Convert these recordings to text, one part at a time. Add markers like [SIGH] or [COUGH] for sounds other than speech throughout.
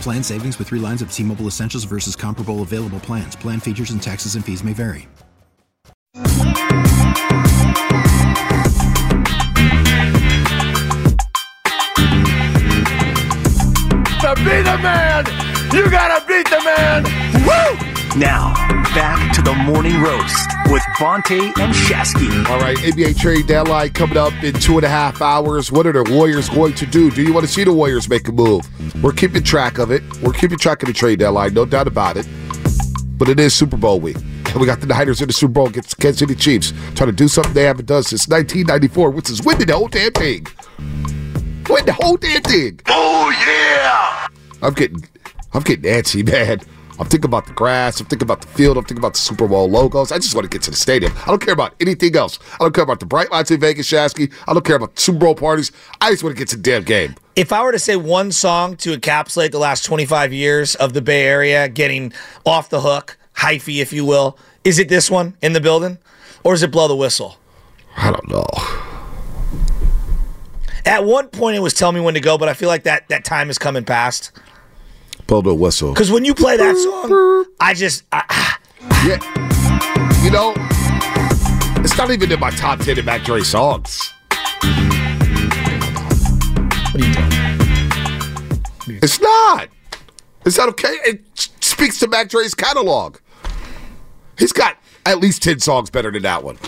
Plan savings with three lines of T Mobile Essentials versus comparable available plans. Plan features and taxes and fees may vary. To be the man, you gotta beat the man. Woo! Now, back to the morning roast with Bonta and Shasky. All right, NBA trade deadline coming up in two and a half hours. What are the Warriors going to do? Do you want to see the Warriors make a move? We're keeping track of it. We're keeping track of the trade deadline, no doubt about it. But it is Super Bowl week. And we got the Niners in the Super Bowl against Kansas City Chiefs trying to do something they haven't done since 1994, which is winning the whole damn thing. Win the whole damn thing. Oh yeah! I'm getting, I'm getting antsy, man. I'm thinking about the grass. I'm thinking about the field. I'm thinking about the Super Bowl logos. I just want to get to the stadium. I don't care about anything else. I don't care about the bright lights in Vegas, Shasky. I don't care about Super Bowl parties. I just want to get to the damn game. If I were to say one song to encapsulate the last 25 years of the Bay Area getting off the hook, hyphy, if you will, is it this one in the building? Or is it Blow the Whistle? I don't know. At one point, it was Tell Me When to Go, but I feel like that, that time is coming past. Blow the whistle. Because when you play that song, I just. I, Yeah. You know, it's not even in my top 10 of Mac Dre songs. what are you doing? It's not. Is that okay? It speaks to Mac Dre's catalog. He's got at least 10 songs better than that one.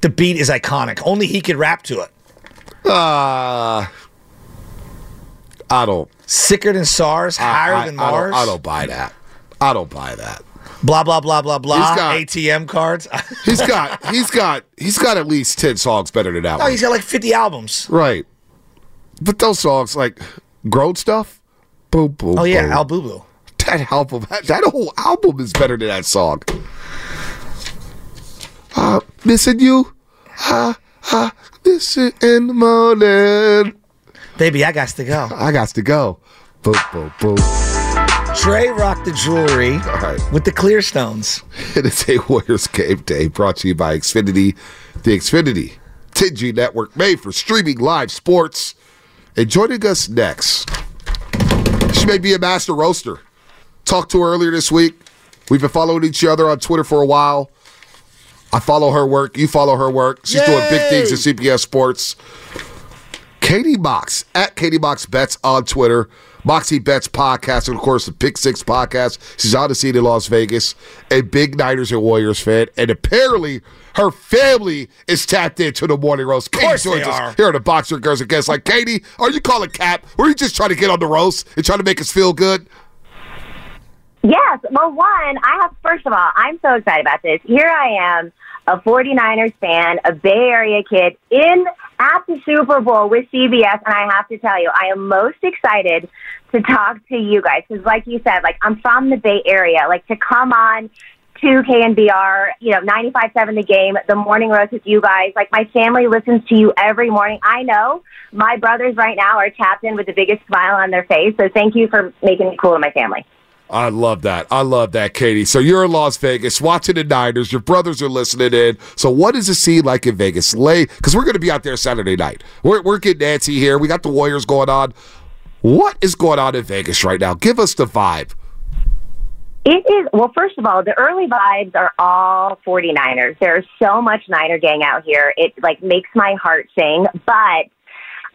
The beat is iconic. Only he could rap to it. Uh, I don't. Sicker than SARS, higher I, than I Mars. don't, I don't buy that. I don't buy that. Blah blah blah blah blah. He's got- ATM cards. [LAUGHS] He's got he's got he's got at least 10 songs better than that oh, one. he's got like 50 albums. Right. But those songs like Grown Stuff, boom boom. Oh yeah, boom. Al Boo Boo. that album that whole album is better than that song. Uh, missing you. Ah, ah, missing in the morning. Baby, I got to go. [LAUGHS] I got to go. Boom, boom, boom. Trey rocked the jewelry right. with the clear stones. It is a Warriors game day brought to you by Xfinity. The Xfinity 10G network made for streaming live sports. And joining us next, she may be a master roaster. Talked to her earlier this week. We've been following each other on Twitter for a while. I follow her work. You follow her work. She's doing big things at CBS Sports. Katie Mox at Katie Mox Bets on Twitter. Moxie Bets podcast, and of course the Pick Six podcast. She's on the scene in Las Vegas, a big Niners and Warriors fan, and apparently her family is tapped into the morning roast. Katie course they us are. here on the Boxer Girls and Guests. Like Katie, are you calling Cap? Were you just trying to get on the roast and trying to make us feel good? Yes. Well, one, I have, first of all, I'm so excited about this. Here I am, a 49ers fan, a Bay Area kid in at the Super Bowl with CBS. And I have to tell you, I am most excited to talk to you guys. Because, like you said, like I'm from the Bay Area. Like to come on to KNBR, you know, 95.7 the game, the morning roast with you guys. Like my family listens to you every morning. I know my brothers right now are tapped in with the biggest smile on their face. So thank you for making it cool to my family. I love that. I love that, Katie. So you're in Las Vegas watching the Niners. Your brothers are listening in. So what is the scene like in Vegas? Lay because we're going to be out there Saturday night. We're we're getting antsy here. We got the Warriors going on. What is going on in Vegas right now? Give us the vibe. It is, well, first of all, the early vibes are all 49ers. There's so much Niner gang out here. It like makes my heart sing. But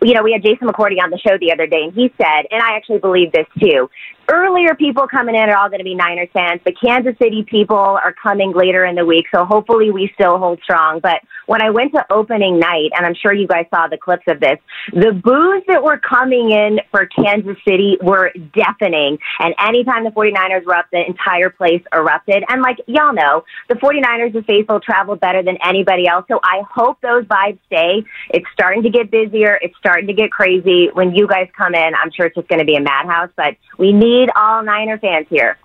you know, we had Jason McCourty on the show the other day, and he said, and I actually believe this too. Earlier people coming in are all going to be Niners fans. The Kansas City people are coming later in the week, so hopefully we still hold strong. But when I went to opening night, and I'm sure you guys saw the clips of this, the boos that were coming in for Kansas City were deafening. And anytime the 49ers were up, the entire place erupted. And like y'all know, the 49ers of faithful travel better than anybody else. So I hope those vibes stay. It's starting to get busier. It's starting to get crazy. When you guys come in, I'm sure it's just going to be a madhouse, but we need all Niner fans here.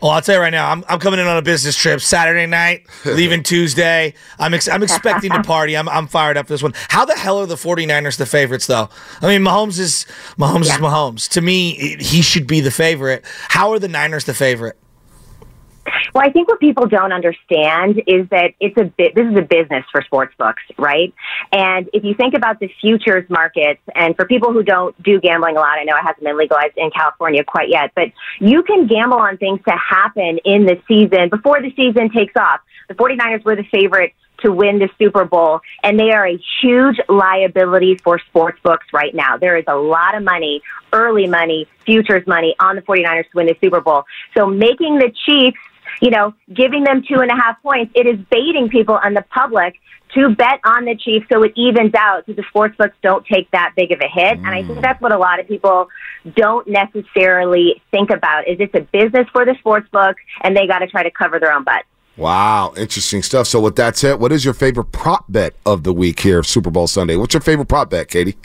Well, I'll tell you right now, I'm, I'm coming in on a business trip Saturday night, [LAUGHS] leaving Tuesday. I'm ex- I'm expecting to [LAUGHS] party. I'm, I'm fired up for this one. How the hell are the 49ers the favorites, though? I mean, Mahomes is Mahomes Yeah. is Mahomes. To me, he should be the favorite. How are the Niners the favorite? Well, I think what people don't understand is that it's a bit, this is a business for sports books, right? And if you think about the futures markets, and for people who don't do gambling a lot, I know it hasn't been legalized in California quite yet, but you can gamble on things to happen in the season before the season takes off. The 49ers were the favorite to win the Super Bowl, and they are a huge liability for sports books right now. There is a lot of money, early money, futures money on the 49ers to win the Super Bowl. So making the Chiefs you know, giving them two and a half points, it is baiting people and the public to bet on the Chiefs so it evens out so the sports books don't take that big of a hit. And I think mm. that's what a lot of people don't necessarily think about is it's a business for the sports book and they got to try to cover their own butt. Wow, interesting stuff. So with that said, what is your favorite prop bet of the week here, of Super Bowl Sunday? What's your favorite prop bet, Katie?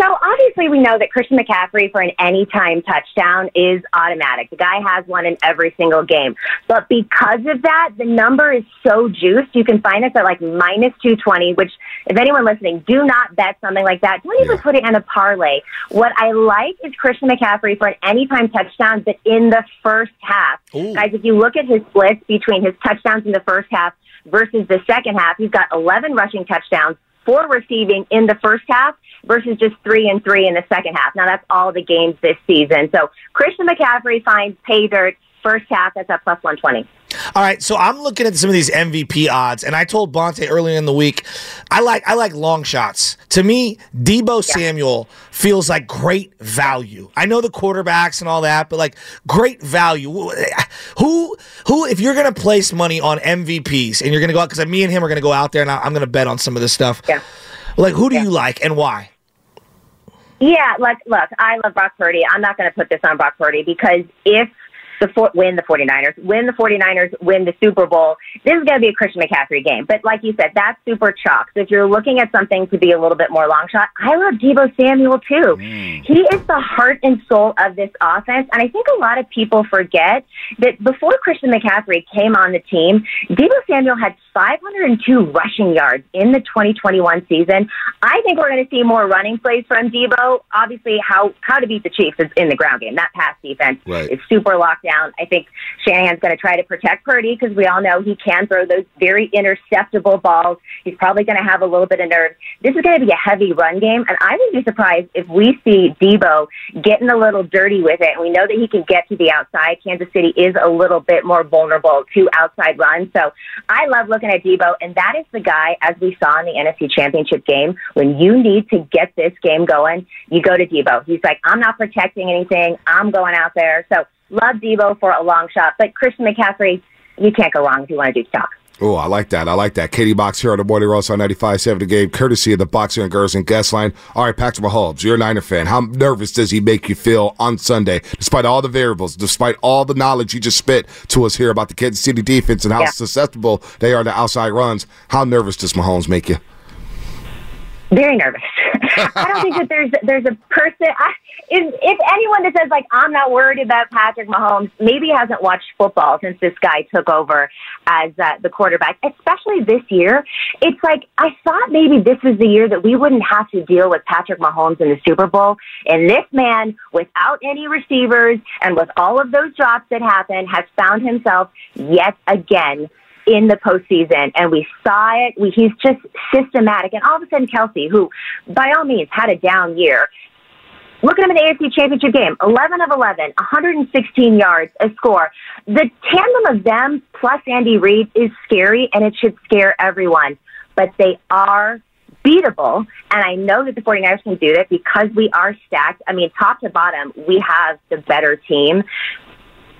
So obviously we know that Christian McCaffrey for an anytime touchdown is automatic. The guy has one in every single game. But because of that, the number is so juiced. You can find us at like minus 220, which if anyone listening, do not bet something like that. Don't even Yeah. put it in a parlay. What I like is Christian McCaffrey for an anytime touchdown, but in the first half. Ooh. Guys, if you look at his splits between his touchdowns in the first half versus the second half, he's got 11 rushing touchdowns, four receiving in the first half versus just three and three in the second half. Now that's all the games this season. So Christian McCaffrey finds pay dirt first half. That's at plus 120. All right, so I'm looking at some of these MVP odds, and I told Bonta earlier in the week, I like I like long shots. To me, Deebo Samuel feels like great value. I know the quarterbacks and all that, but like great value. Who who if you're gonna place money on MVPs and you're gonna go out because me and him are gonna go out there and I'm gonna bet on some of this stuff. Yeah. Like who do you like and why? Yeah, like, look, I love Brock Purdy. I'm not going to put this on Brock Purdy because if the for, win the 49ers, win the 49ers, win the Super Bowl, this is going to be a Christian McCaffrey game. But like you said, that's super chalk. So if you're looking at something to be a little bit more long shot, I love Deebo Samuel too. Mm. He is the heart and soul of this offense. And I think a lot of people forget that before Christian McCaffrey came on the team, Deebo Samuel had 502 rushing yards in the 2021 season. I think we're going to see more running plays from Deebo. Obviously, how how to beat the Chiefs is in the ground game. That pass defense Right. is super locked down. I think Shanahan's going to try to protect Purdy because we all know he can throw those very interceptable balls. He's probably going to have a little bit of nerve. This is going to be a heavy run game, and I would be surprised if we see Deebo getting a little dirty with it. We know that he can get to the outside. Kansas City is a little bit more vulnerable to outside runs. So I love looking Deebo, and that is the guy, as we saw in the NFC Championship game, when you need to get this game going, you go to Deebo. He's like, I'm not protecting anything. I'm going out there. So love Deebo for a long shot, but Christian McCaffrey, you can't go wrong if you want to do stock. Oh, I like that. I like that. Katie Mox here on the Morning Roast on 95.7 The Game, courtesy of the Boxer and Gerson Guest Line. All right, Patrick Mahomes, you're a Niner fan. How nervous does he make you feel on Sunday, despite all the variables, despite all the knowledge you just spit to us here about the Kansas City defense and how Yeah. susceptible they are to outside runs? How nervous does Mahomes make you? Very nervous. [LAUGHS] I don't think that there's there's a person. I, if, if anyone that says like I'm not worried about Patrick Mahomes, maybe hasn't watched football since this guy took over as uh, the quarterback. Especially this year, it's like I thought maybe this was the year that we wouldn't have to deal with Patrick Mahomes in the Super Bowl, and this man, without any receivers and with all of those drops that happened, has found himself yet again in the postseason, and we saw it. We, he's just systematic. And all of a sudden, Kelce, who by all means had a down year, look at him in the AFC Championship game 11 of 11, 116 yards, a score. The tandem of them plus Andy Reid is scary, and it should scare everyone. But they are beatable. And I know that the 49ers can do that because we are stacked. I mean, top to bottom, we have the better team.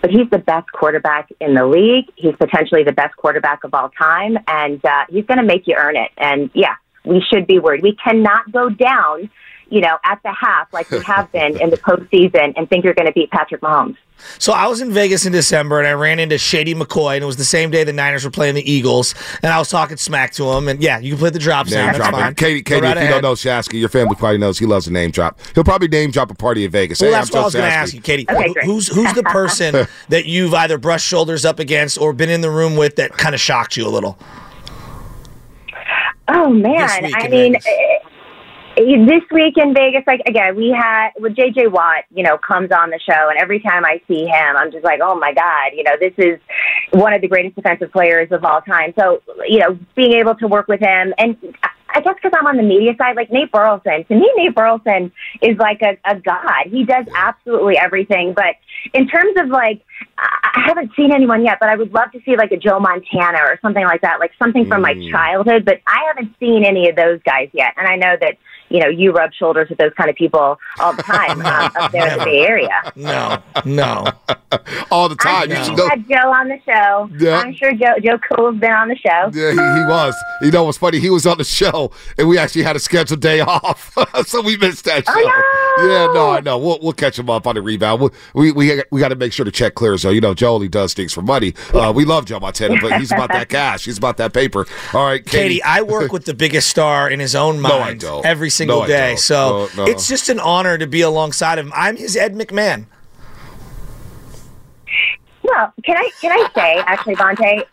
But he's the best quarterback in the league. He's potentially the best quarterback of all time. And uh, he's going to make you earn it. And yeah, we should be worried. We cannot go down, you know, at the half like we have been in the postseason and think you're going to beat Patrick Mahomes. So I was in Vegas in December and I ran into Shady McCoy and it was the same day the Niners were playing the Eagles and I was talking smack to him and yeah, you can play the drop Name sound. That's fine. Katie, Katie, right if you ahead. don't know Shasky, your family probably knows he loves a name drop. He'll probably name drop a party in Vegas. Well, hey, that's I'm what I was going to ask you, Katie. Okay, great. who's who's the [LAUGHS] person that you've either brushed shoulders up against or been in the room with that kind of shocked you a little? Oh man, I mean, Vegas. This week in Vegas, like again, we had with JJ Watt, you know, comes on the show, and every time I see him, I'm just like, oh my god, you know, this is one of the greatest defensive players of all time. So, you know, being able to work with him, and I guess because I'm on the media side, like Nate Burleson, to me, Nate Burleson is like a, a god. He does absolutely everything. But in terms of like, I I haven't seen anyone yet, but I would love to see like a Joe Montana or something like that, like something from my mm. childhood. But I haven't seen any of those guys yet, and I know that you know you rub shoulders with those kind of people all the time um, [LAUGHS] up there in the Bay Area. No, no. All the I'm time. You sure you know. had Joe on the show. Yeah. I'm sure Joe Joe Cool's been on the show. Yeah, he, he was. You know what's funny? He was on the show, and we actually had a scheduled day [LAUGHS] off, [LAUGHS] so we missed that show. Oh, no! Yeah, no, I know. We'll we'll catch him up on the rebound. We we we, we got to make sure to check clears. though. you know, Joe only does things for money. Uh, we love Joe Montana, but he's about that cash. He's about that paper. All right, Katie. Katie, I work with the biggest star in his own mind. No, I mind don't. every single No, day. So No, no. it's just an honor to be alongside of him. I'm his Ed McMahon. Well, can I can I say actually, Bonta,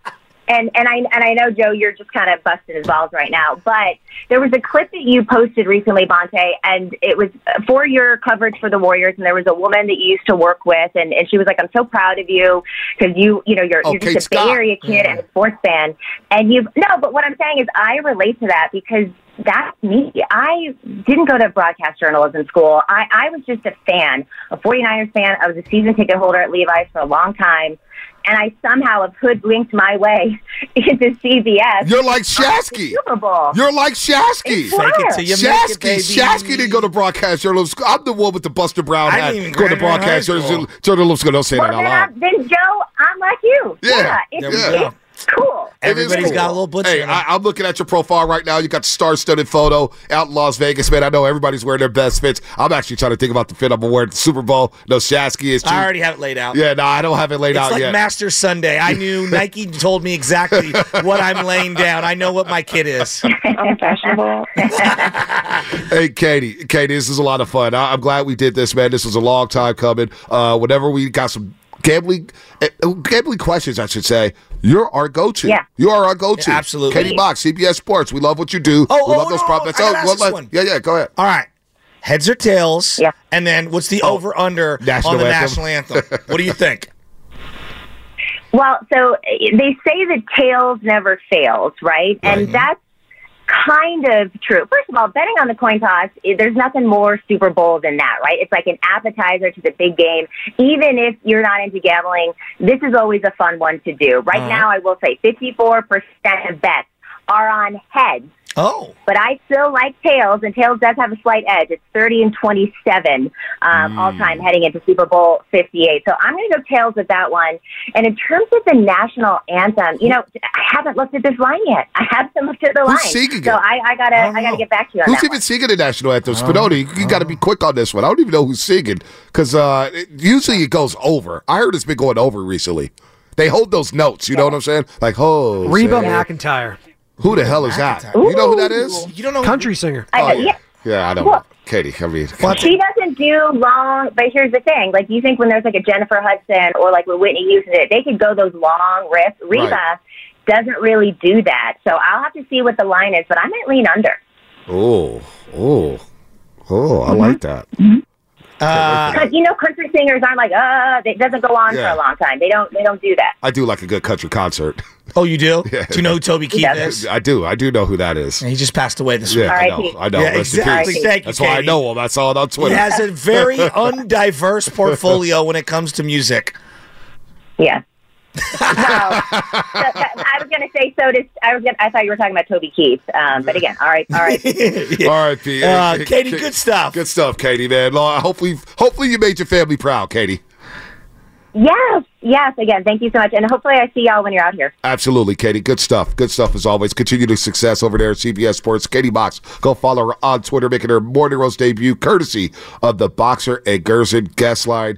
and and I and I know Joe, you're just kind of busting his balls right now, but there was a clip that you posted recently, Bonta, and it was for your coverage for the Warriors, and there was a woman that you used to work with, and, and she was like, "I'm so proud of you because you you know you're, Oh, you're Kate just a Bay Scott. Area kid and a sports fan, and you no, but what I'm saying is I relate to that because." That's me. I didn't go to broadcast journalism school. I, I was just a fan, a 49ers fan. I was a season ticket holder at Levi's for a long time. And I somehow have hoodwinked my way [LAUGHS] into CBS. You're like Shasky. Super Bowl. You're like Shasky. It's Fake it till you make it, Shasky, baby. Shasky didn't go to broadcast journalism school. I'm the one with the Buster Brown I hat. didn't even Go to broadcast school. journalism journalism school. Don't say well, that then, out loud. then Joe, I'm like you. Yeah. it's, There we Yeah. Go. cool. It is Everybody's cool. got a little butcher Hey, in 'em. I, I'm looking at your profile right now. You got the star-studded photo out in Las Vegas, man. I know everybody's wearing their best fits. I'm actually trying to think about the fit I'm gonna wear at the Super Bowl. No, Shasky is. I already have it laid out. Yeah, no, I don't have it laid out. It's out like yet. Master Sunday. I knew [LAUGHS] Nike told me exactly what I'm laying down. I know what my kid is. [LAUGHS] Unfashionable. [LAUGHS] Hey, Katie, Katie, this is a lot of fun. I, I'm glad we did this, man. This was a long time coming. Uh, whenever we got some gambling, uh, gambling questions, I should say, you're our go-to. Yeah. You are our go-to. Yeah, absolutely. Katie Mox, CBS Sports. We love what you do. Oh, we oh, love those no, prop no, bets. Oh, well, this one. Yeah, yeah, go ahead. All right. Heads or tails? Yeah. And then what's the over under National on the anthem. national anthem? What do you think? Well, so uh, they say that tails never fails, right? And that's kind of true. First of all, betting on the coin toss, there's nothing more Super Bowl than that, right? It's like an appetizer to the big game. Even if you're not into gambling, this is always a fun one to do. Right mm-hmm. now, I will say 54% of bets are on heads. Oh. But I still like tails, and tails does have a slight edge. It's 30 and 27 um, all time heading into Super Bowl 58. So I'm going to go tails with that one. And in terms of the national anthem, you know, I haven't looked at this line yet. I haven't looked at the Who's line. singing it? So I, I gotta, I I, gotta get back to you on Who's that. even one. singing the national anthem? Spinoni, you got to be quick on this one. I don't even know who's singing because uh, usually it goes over. I heard it's been going over recently. They hold those notes. You know what I'm saying? Like, oh, Reba say- McEntire, Who the hell is that? You know who that is? You don't know country singer. I, Oh, yeah. yeah. Yeah, I don't Well- Katie, I mean, She doesn't do long, but here's the thing: like, you think when there's like a Jennifer Hudson or like when Whitney Houston they could go those long riffs. Reba Right. doesn't really do that, so I'll have to see what the line is. But I might lean under. oh, oh, oh, I like that. Uh, Because you know, country singers aren't like, uh, it doesn't go on Yeah. for a long time. They don't, they don't do that. I do like a good country concert. oh, you do? [LAUGHS] Yeah. Do you know who Toby Keith Yeah. is? I do. I do know who that is. He just passed away this week. Yeah, I know. I know. Yeah, exactly. Thank you, That's why I know him. I saw it on He Twitter. has a very [LAUGHS] undiverse portfolio when it comes to music. Yeah. [LAUGHS] so, that- I was going to say so. Does, I was. Gonna, I thought you were talking about Toby Keith. Um, but again, all right, [LAUGHS] all right. All right, P. Uh, Katie, good stuff. Good stuff, Katie, man. Well, Hopefully, hopefully you made your family proud, Katie. yes, yes. Again, thank you so much, and hopefully I see y'all when you're out here. Absolutely, Katie. Good stuff. Good stuff as always. Continue to success over there at CBS Sports. Katie Mox. Go follow her on Twitter, making her morning roast debut, courtesy of the Boxer and Gerson guest line.